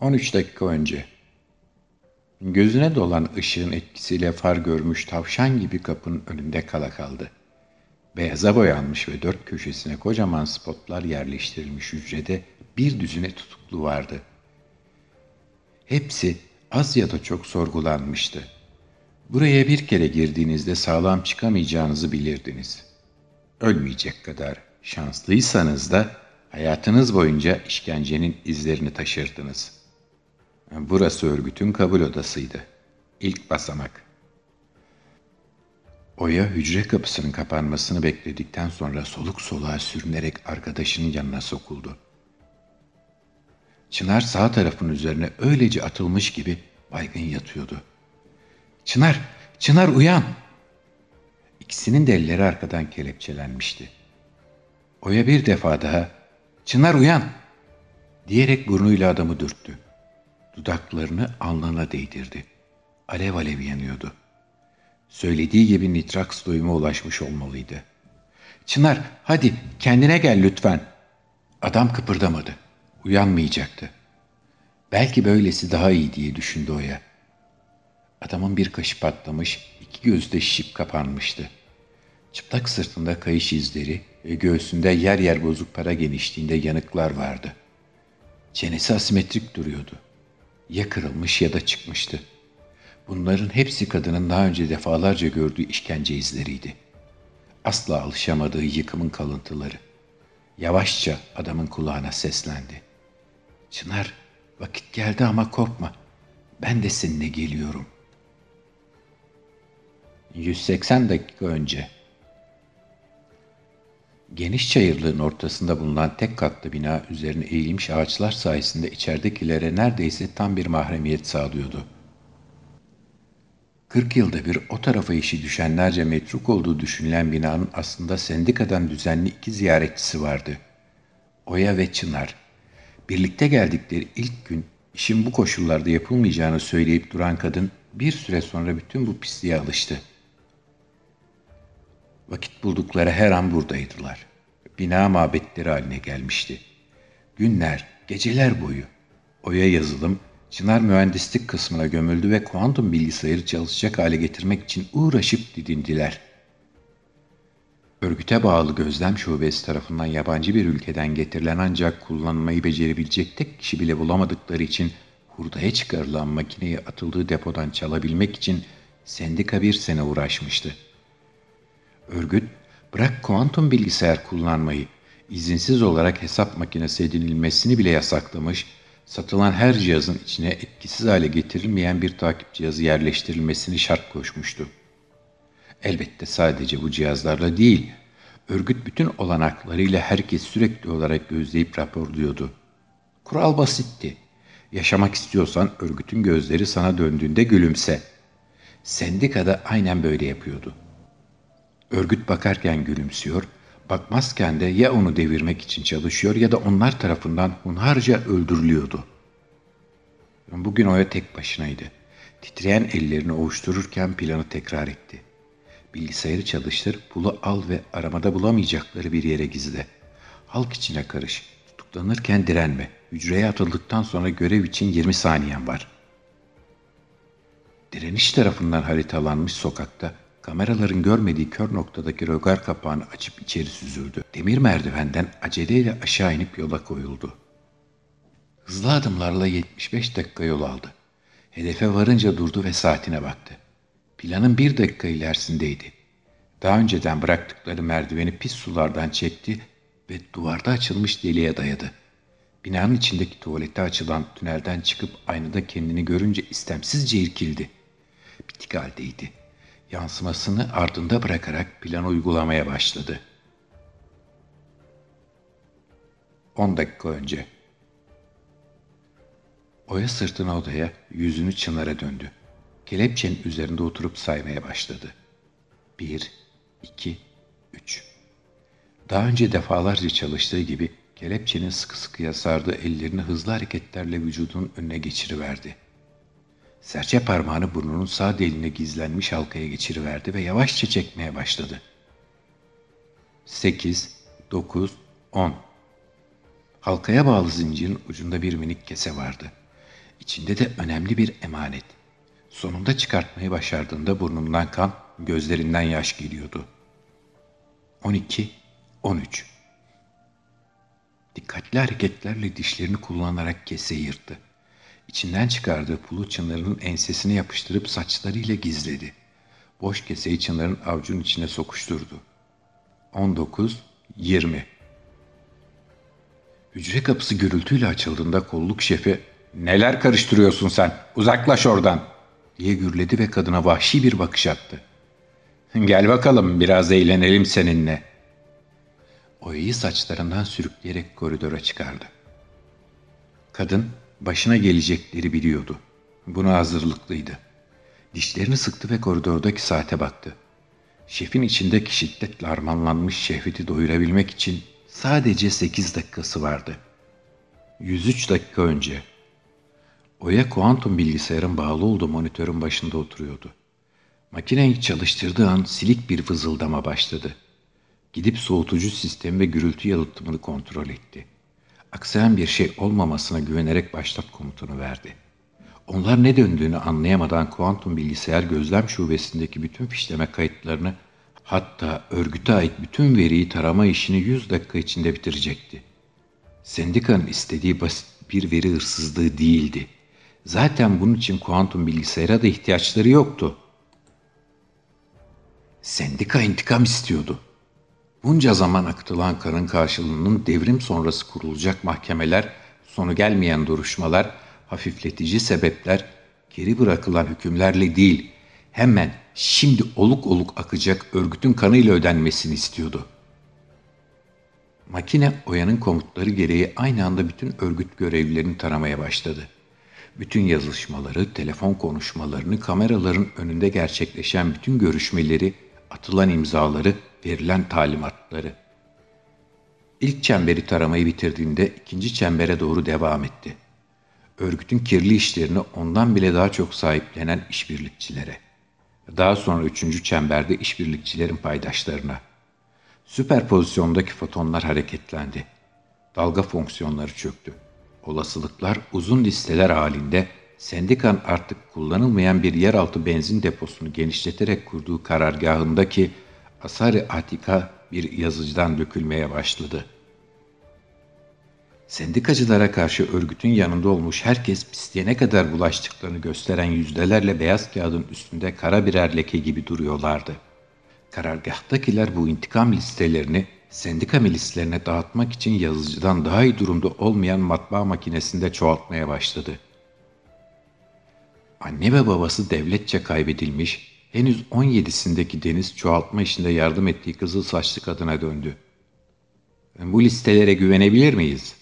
13 dakika önce. Gözüne dolan ışığın etkisiyle far görmüş tavşan gibi kapının önünde kala kaldı. Beyaza boyanmış ve dört köşesine kocaman spotlar yerleştirilmiş hücrede bir düzine tutuklu vardı. Hepsi az ya da çok sorgulanmıştı. Buraya bir kere girdiğinizde sağlam çıkamayacağınızı bilirdiniz. Ölmeyecek kadar şanslıysanız da hayatınız boyunca işkencenin izlerini taşırdınız. Burası örgütün kabul odasıydı. İlk basamak. Oya hücre kapısının kapanmasını bekledikten sonra soluk soluğa sürünerek arkadaşının yanına sokuldu. Çınar sağ tarafın üzerine öylece atılmış gibi baygın yatıyordu. Çınar, Çınar uyan! İkisinin de elleri arkadan kelepçelenmişti. Oya bir defa daha, Çınar uyan! diyerek burnuyla adamı dürttü. Dudaklarını alnına değdirdi. Alev alev yanıyordu. Söylediği gibi nitraks doyuma ulaşmış olmalıydı. Çınar hadi kendine gel lütfen. Adam kıpırdamadı. Uyanmayacaktı. Belki böylesi daha iyi diye düşündü Oya. Adamın bir kaşı patlamış, iki gözü de şişip kapanmıştı. Çıplak sırtında kayış izleri ve göğsünde yer yer bozuk para genişliğinde yanıklar vardı. Çenesi asimetrik duruyordu. Ya kırılmış ya da çıkmıştı. Bunların hepsi kadının daha önce defalarca gördüğü işkence izleriydi. Asla alışamadığı yıkımın kalıntıları. Yavaşça adamın kulağına seslendi. Çınar, vakit geldi ama korkma. Ben de seninle geliyorum. 180 dakika önce. Geniş çayırlığın ortasında bulunan tek katlı bina üzerine eğilmiş ağaçlar sayesinde içeridekilere neredeyse tam bir mahremiyet sağlıyordu. 40 yılda bir o tarafa işi düşenlerce metruk olduğu düşünülen binanın aslında sendikadan düzenli iki ziyaretçisi vardı. Oya ve Çınar. Birlikte geldikleri ilk gün işin bu koşullarda yapılmayacağını söyleyip duran kadın bir süre sonra bütün bu pisliğe alıştı. Vakit buldukları her an buradaydılar. Bina mabetleri haline gelmişti. Günler, geceler boyu. Oya yazılım, Çınar mühendislik kısmına gömüldü ve kuantum bilgisayarı çalışacak hale getirmek için uğraşıp didindiler. Örgüte bağlı gözlem şubesi tarafından yabancı bir ülkeden getirilen ancak kullanmayı becerebilecek tek kişi bile bulamadıkları için hurdaya çıkarılan makineyi atıldığı depodan çalabilmek için sendika bir sene uğraşmıştı. Örgüt, bırak kuantum bilgisayar kullanmayı, izinsiz olarak hesap makinesi edinilmesini bile yasaklamış satılan her cihazın içine etkisiz hale getirilmeyen bir takip cihazı yerleştirilmesini şart koşmuştu. Elbette sadece bu cihazlarla değil, örgüt bütün olanaklarıyla herkes sürekli olarak gözleyip raporluyordu. Kural basitti. Yaşamak istiyorsan örgütün gözleri sana döndüğünde gülümse. Sendikada aynen böyle yapıyordu. Örgüt bakarken gülümsüyor, Bakmazken de ya onu devirmek için çalışıyor ya da onlar tarafından hunharca öldürülüyordu. Bugün Oya tek başınaydı. Titreyen ellerini ovuştururken planı tekrar etti. Bilgisayarı çalıştır, pulu al ve aramada bulamayacakları bir yere gizle. Halk içine karış. Tutuklanırken direnme. Hücreye atıldıktan sonra görev için 20 saniyen var. Direniş tarafından haritalanmış sokakta Kameraların görmediği kör noktadaki rögar kapağını açıp içeri süzüldü. Demir merdivenden aceleyle aşağı inip yola koyuldu. Hızlı adımlarla 75 dakika yol aldı. Hedefe varınca durdu ve saatine baktı. Planın bir dakika ilerisindeydi. Daha önceden bıraktıkları merdiveni pis sulardan çekti ve duvarda açılmış deliğe dayadı. Binanın içindeki tuvalete açılan tünelden çıkıp aynada kendini görünce istemsizce irkildi. Bitik haldeydi yansımasını ardında bırakarak plan uygulamaya başladı. 10 dakika önce. Oya sırtını odaya, yüzünü Çınar'a döndü. Kelepçenin üzerinde oturup saymaya başladı. Bir, iki, üç. Daha önce defalarca çalıştığı gibi kelepçenin sıkı sıkıya sardığı ellerini hızlı hareketlerle vücudunun önüne geçiriverdi. Serçe parmağını burnunun sağ deline gizlenmiş halkaya geçiriverdi ve yavaşça çekmeye başladı. Sekiz, dokuz, on. Halkaya bağlı zincirin ucunda bir minik kese vardı. İçinde de önemli bir emanet. Sonunda çıkartmayı başardığında burnundan kan, gözlerinden yaş geliyordu. 12, 13. Dikkatli hareketlerle dişlerini kullanarak keseyi yırttı. İçinden çıkardığı pulu Çınar'ın ensesine yapıştırıp saçlarıyla gizledi. Boş keseyi Çınar'ın avcunun içine sokuşturdu. 19, 20. Hücre kapısı gürültüyle açıldığında kolluk şefi ''Neler karıştırıyorsun sen? Uzaklaş oradan!'' diye gürledi ve kadına vahşi bir bakış attı. ''Gel bakalım biraz eğlenelim seninle.'' Oya'yı saçlarından sürükleyerek koridora çıkardı. Kadın başına gelecekleri biliyordu. Buna hazırlıklıydı. Dişlerini sıktı ve koridordaki saate baktı. Şefin içindeki şiddetle armanlanmış şehveti doyurabilmek için sadece sekiz dakikası vardı. 103 dakika önce. Oya kuantum bilgisayarın bağlı olduğu monitörün başında oturuyordu. Makineyi çalıştırdığı an silik bir vızıldama başladı. Gidip soğutucu sistemi ve gürültü yalıtımını kontrol etti. Aksayan bir şey olmamasına güvenerek başlat komutunu verdi. Onlar ne döndüğünü anlayamadan kuantum bilgisayar gözlem şubesindeki bütün fişleme kayıtlarını hatta örgüte ait bütün veriyi tarama işini 100 dakika içinde bitirecekti. Sendikanın istediği basit bir veri hırsızlığı değildi. Zaten bunun için kuantum bilgisayara da ihtiyaçları yoktu. Sendika intikam istiyordu. Bunca zaman akıtılan kanın karşılığının devrim sonrası kurulacak mahkemeler, sonu gelmeyen duruşmalar, hafifletici sebepler, geri bırakılan hükümlerle değil, hemen şimdi oluk oluk akacak örgütün kanıyla ödenmesini istiyordu. Makine Oya'nın komutları gereği aynı anda bütün örgüt görevlilerini taramaya başladı. Bütün yazışmaları, telefon konuşmalarını, kameraların önünde gerçekleşen bütün görüşmeleri, atılan imzaları, verilen talimatları. İlk çemberi taramayı bitirdiğinde ikinci çembere doğru devam etti. Örgütün kirli işlerini ondan bile daha çok sahiplenen işbirlikçilere. Daha sonra üçüncü çemberde işbirlikçilerin paydaşlarına. Süper pozisyondaki fotonlar hareketlendi. Dalga fonksiyonları çöktü. Olasılıklar uzun listeler halinde sendikan artık kullanılmayan bir yeraltı benzin deposunu genişleterek kurduğu karargahındaki Asari Atika bir yazıcıdan dökülmeye başladı. Sendikacılara karşı örgütün yanında olmuş herkes pisliğe ne kadar bulaştıklarını gösteren yüzdelerle beyaz kağıdın üstünde kara birer leke gibi duruyorlardı. Karargahtakiler bu intikam listelerini sendika milislerine dağıtmak için yazıcıdan daha iyi durumda olmayan matbaa makinesinde çoğaltmaya başladı. Anne ve babası devletçe kaybedilmiş, henüz 17'sindeki Deniz çoğaltma işinde yardım ettiği kızıl saçlı kadına döndü. Bu listelere güvenebilir miyiz?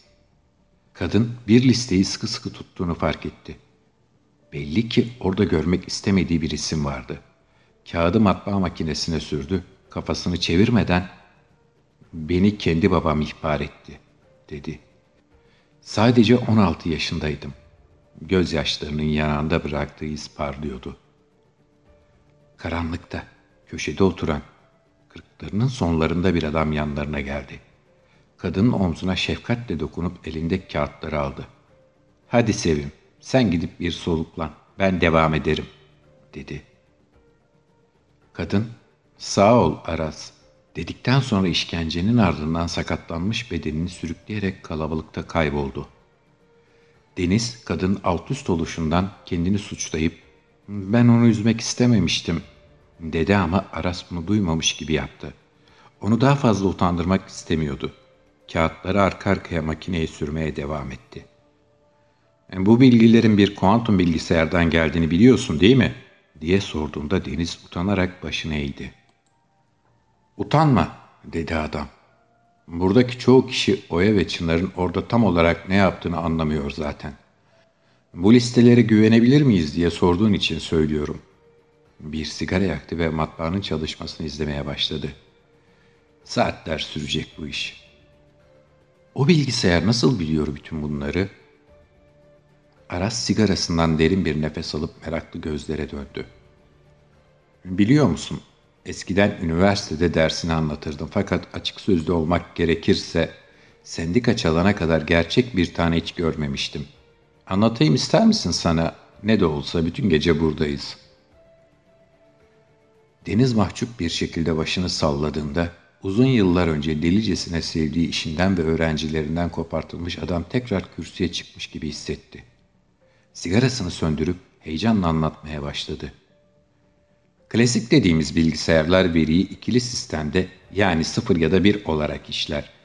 Kadın bir listeyi sıkı sıkı tuttuğunu fark etti. Belli ki orada görmek istemediği bir isim vardı. Kağıdı matbaa makinesine sürdü, kafasını çevirmeden ''Beni kendi babam ihbar etti.'' dedi. Sadece 16 yaşındaydım. Gözyaşlarının yanağında bıraktığı iz parlıyordu.'' Karanlıkta, köşede oturan, kırklarının sonlarında bir adam yanlarına geldi. Kadının omzuna şefkatle dokunup elindeki kağıtları aldı. ''Hadi Sevim, sen gidip bir soluklan, ben devam ederim.'' dedi. Kadın, ''Sağ ol Aras.'' dedikten sonra işkencenin ardından sakatlanmış bedenini sürükleyerek kalabalıkta kayboldu. Deniz, kadın alt üst oluşundan kendini suçlayıp ben onu üzmek istememiştim dedi ama Aras bunu duymamış gibi yaptı. Onu daha fazla utandırmak istemiyordu. Kağıtları arka arkaya makineye sürmeye devam etti. E, bu bilgilerin bir kuantum bilgisayardan geldiğini biliyorsun değil mi? diye sorduğunda Deniz utanarak başını eğdi. Utanma dedi adam. Buradaki çoğu kişi Oya ve Çınar'ın orada tam olarak ne yaptığını anlamıyor zaten. Bu listelere güvenebilir miyiz diye sorduğun için söylüyorum. Bir sigara yaktı ve matbaanın çalışmasını izlemeye başladı. Saatler sürecek bu iş. O bilgisayar nasıl biliyor bütün bunları? Aras sigarasından derin bir nefes alıp meraklı gözlere döndü. Biliyor musun? Eskiden üniversitede dersini anlatırdım fakat açık sözlü olmak gerekirse sendika çalana kadar gerçek bir tane hiç görmemiştim. Anlatayım ister misin sana? Ne de olsa bütün gece buradayız. Deniz mahcup bir şekilde başını salladığında uzun yıllar önce delicesine sevdiği işinden ve öğrencilerinden kopartılmış adam tekrar kürsüye çıkmış gibi hissetti. Sigarasını söndürüp heyecanla anlatmaya başladı. Klasik dediğimiz bilgisayarlar veriyi ikili sistemde yani sıfır ya da bir olarak işler.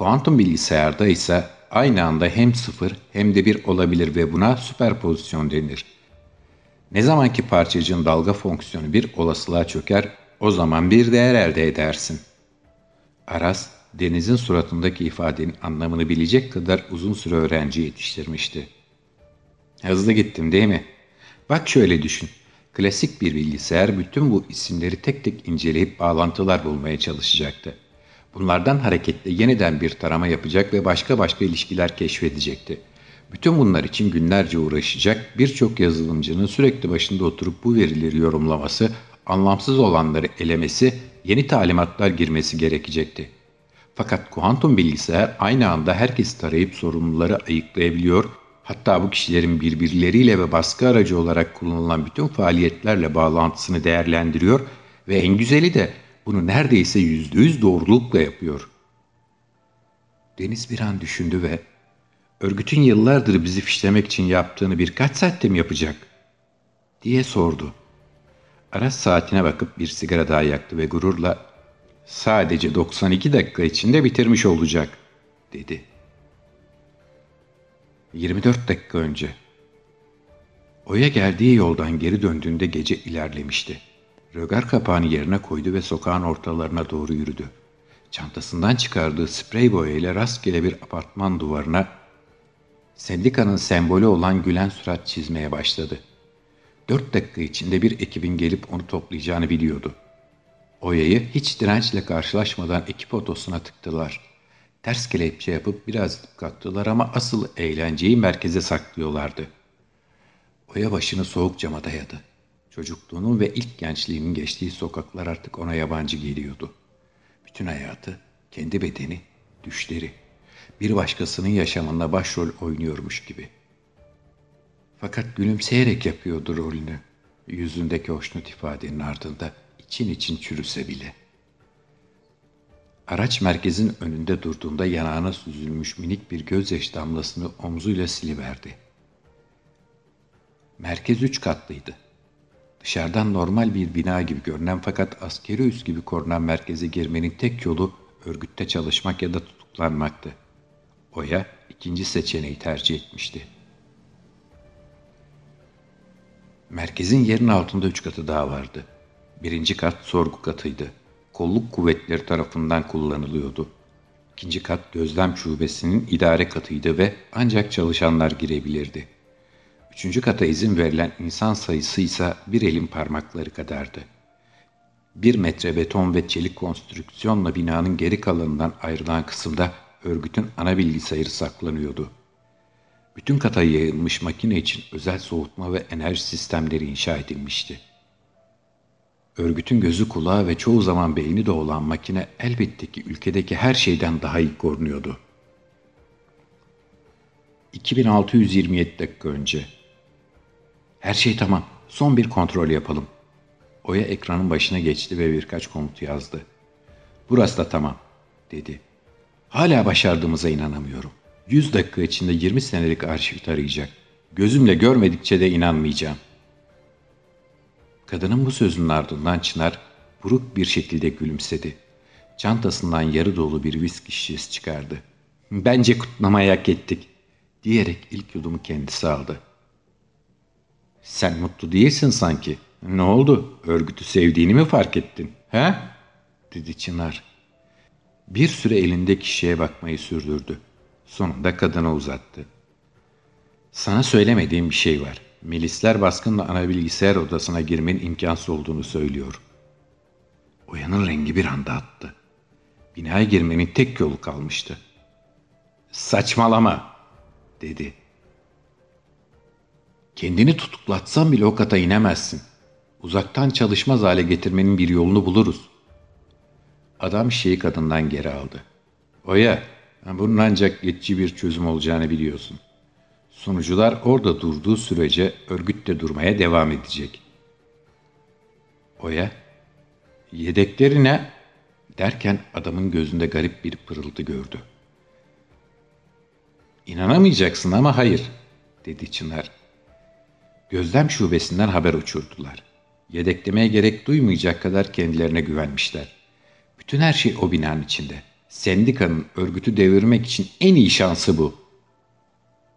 Kuantum bilgisayarda ise aynı anda hem sıfır hem de bir olabilir ve buna süperpozisyon denir. Ne zamanki parçacığın dalga fonksiyonu bir olasılığa çöker, o zaman bir değer elde edersin. Aras, denizin suratındaki ifadenin anlamını bilecek kadar uzun süre öğrenci yetiştirmişti. Hızlı gittim değil mi? Bak şöyle düşün. Klasik bir bilgisayar bütün bu isimleri tek tek inceleyip bağlantılar bulmaya çalışacaktı. Bunlardan hareketle yeniden bir tarama yapacak ve başka başka ilişkiler keşfedecekti. Bütün bunlar için günlerce uğraşacak birçok yazılımcının sürekli başında oturup bu verileri yorumlaması, anlamsız olanları elemesi, yeni talimatlar girmesi gerekecekti. Fakat kuantum bilgisayar aynı anda herkes tarayıp sorumluları ayıklayabiliyor, hatta bu kişilerin birbirleriyle ve baskı aracı olarak kullanılan bütün faaliyetlerle bağlantısını değerlendiriyor ve en güzeli de bunu neredeyse yüzde yüz doğrulukla yapıyor. Deniz bir an düşündü ve örgütün yıllardır bizi fişlemek için yaptığını birkaç saatte mi yapacak? diye sordu. Aras saatine bakıp bir sigara daha yaktı ve gururla sadece 92 dakika içinde bitirmiş olacak dedi. 24 dakika önce. Oya geldiği yoldan geri döndüğünde gece ilerlemişti. Rögar kapağını yerine koydu ve sokağın ortalarına doğru yürüdü. Çantasından çıkardığı sprey boyayla rastgele bir apartman duvarına sendikanın sembolü olan gülen surat çizmeye başladı. Dört dakika içinde bir ekibin gelip onu toplayacağını biliyordu. Oya'yı hiç dirençle karşılaşmadan ekip otosuna tıktılar. Ters kelepçe yapıp biraz kalktılar ama asıl eğlenceyi merkeze saklıyorlardı. Oya başını soğuk cama dayadı. Çocukluğunun ve ilk gençliğinin geçtiği sokaklar artık ona yabancı geliyordu. Bütün hayatı, kendi bedeni, düşleri, bir başkasının yaşamında başrol oynuyormuş gibi. Fakat gülümseyerek yapıyordu rolünü. Yüzündeki hoşnut ifadenin ardında için için çürüse bile. Araç merkezin önünde durduğunda yanağına süzülmüş minik bir gözyaş damlasını omzuyla siliverdi. Merkez üç katlıydı. Dışarıdan normal bir bina gibi görünen fakat askeri üs gibi korunan merkeze girmenin tek yolu örgütte çalışmak ya da tutuklanmaktı. Oya ikinci seçeneği tercih etmişti. Merkezin yerin altında üç katı daha vardı. Birinci kat sorgu katıydı. Kolluk kuvvetleri tarafından kullanılıyordu. İkinci kat gözlem şubesinin idare katıydı ve ancak çalışanlar girebilirdi. Üçüncü kata izin verilen insan sayısı ise bir elin parmakları kadardı. Bir metre beton ve çelik konstrüksiyonla binanın geri kalanından ayrılan kısımda örgütün ana bilgisayarı saklanıyordu. Bütün kata yayılmış makine için özel soğutma ve enerji sistemleri inşa edilmişti. Örgütün gözü kulağı ve çoğu zaman beyni de olan makine elbette ki ülkedeki her şeyden daha iyi korunuyordu. 2627 dakika önce. Her şey tamam. Son bir kontrol yapalım. Oya ekranın başına geçti ve birkaç komut yazdı. Burası da tamam, dedi. Hala başardığımıza inanamıyorum. 100 dakika içinde 20 senelik arşiv tarayacak. Gözümle görmedikçe de inanmayacağım. Kadının bu sözünün ardından Çınar buruk bir şekilde gülümsedi. Çantasından yarı dolu bir viski şişesi çıkardı. Bence kutlamayı hak ettik diyerek ilk yudumu kendisi aldı. Sen mutlu değilsin sanki. Ne oldu? Örgütü sevdiğini mi fark ettin? He? dedi Çınar. Bir süre elindeki şişeye bakmayı sürdürdü. Sonunda kadına uzattı. Sana söylemediğim bir şey var. Milisler baskınla ana bilgisayar odasına girmenin imkansız olduğunu söylüyor. Oyanın rengi bir anda attı. Binaya girmenin tek yolu kalmıştı. Saçmalama, dedi. Kendini tutuklatsan bile o kata inemezsin. Uzaktan çalışmaz hale getirmenin bir yolunu buluruz. Adam şeyi kadından geri aldı. Oya, bunun ancak geçici bir çözüm olacağını biliyorsun. Sunucular orada durduğu sürece örgüt de durmaya devam edecek. Oya, yedekleri ne? Derken adamın gözünde garip bir pırıltı gördü. İnanamayacaksın ama hayır, dedi Çınar. Gözlem şubesinden haber uçurdular. Yedeklemeye gerek duymayacak kadar kendilerine güvenmişler. Bütün her şey o binanın içinde. Sendikanın örgütü devirmek için en iyi şansı bu.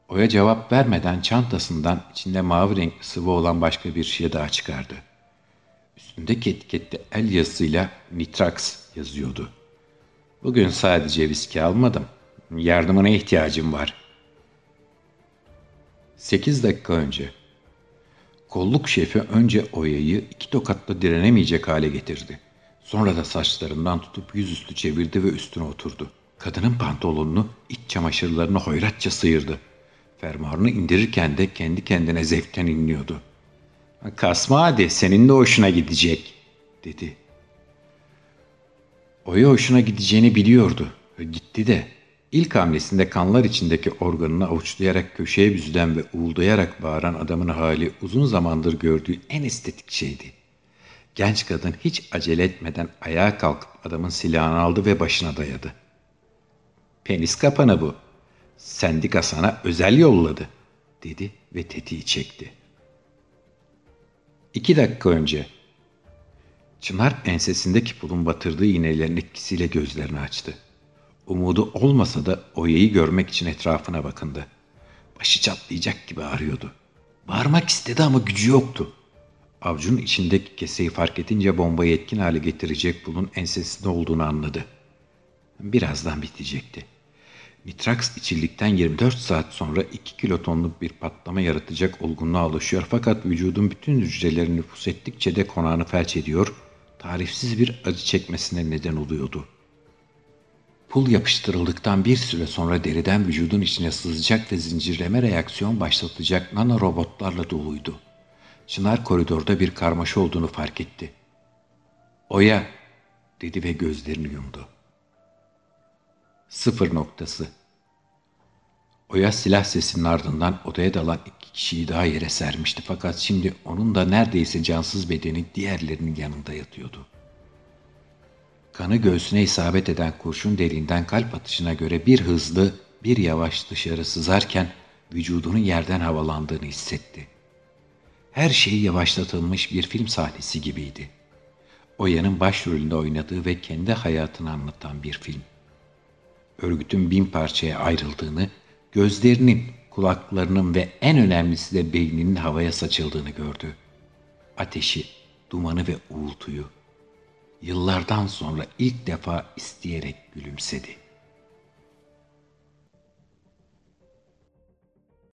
Oya cevap vermeden çantasından içinde mavi renkli sıvı olan başka bir şey daha çıkardı. Üstündeki etikette el yazısıyla Nitrax yazıyordu. Bugün sadece viski almadım. Yardımına ihtiyacım var. Sekiz dakika önce. Kolluk şefi önce Oya'yı iki tokatla direnemeyecek hale getirdi. Sonra da saçlarından tutup yüzüstü çevirdi ve üstüne oturdu. Kadının pantolonunu, iç çamaşırlarını hoyratça sıyırdı. Fermuarını indirirken de kendi kendine zevkten inliyordu. Kasma hadi senin de hoşuna gidecek dedi. Oya hoşuna gideceğini biliyordu. Gitti de ilk hamlesinde kanlar içindeki organını avuçlayarak köşeye büzülen ve uğuldayarak bağıran adamın hali uzun zamandır gördüğü en estetik şeydi. Genç kadın hiç acele etmeden ayağa kalkıp adamın silahını aldı ve başına dayadı. Penis kapanı bu. Sendika sana özel yolladı, dedi ve tetiği çekti. İki dakika önce. Çınar ensesindeki pulun batırdığı iğnelerin etkisiyle gözlerini açtı. Umudu olmasa da Oya'yı görmek için etrafına bakındı. Başı çatlayacak gibi ağrıyordu. Bağırmak istedi ama gücü yoktu. Avcunun içindeki keseyi fark edince bombayı etkin hale getirecek pulun ensesinde olduğunu anladı. Birazdan bitecekti. Nitrax içildikten 24 saat sonra 2 kilotonluk bir patlama yaratacak olgunluğa ulaşıyor fakat vücudun bütün hücreleri nüfus ettikçe de konağını felç ediyor, tarifsiz bir acı çekmesine neden oluyordu. Pul yapıştırıldıktan bir süre sonra deriden vücudun içine sızacak ve zincirleme reaksiyon başlatacak nano robotlarla doluydu. Çınar koridorda bir karmaşa olduğunu fark etti. Oya, dedi ve gözlerini yumdu. Sıfır noktası. Oya silah sesinin ardından odaya dalan iki kişiyi daha yere sermişti fakat şimdi onun da neredeyse cansız bedeni diğerlerinin yanında yatıyordu. Kanı göğsüne isabet eden kurşun deliğinden kalp atışına göre bir hızlı, bir yavaş dışarı sızarken vücudunun yerden havalandığını hissetti. Her şey yavaşlatılmış bir film sahnesi gibiydi. Oya'nın başrolünde oynadığı ve kendi hayatını anlatan bir film örgütün bin parçaya ayrıldığını, gözlerinin, kulaklarının ve en önemlisi de beyninin havaya saçıldığını gördü. Ateşi, dumanı ve uğultuyu. Yıllardan sonra ilk defa isteyerek gülümsedi.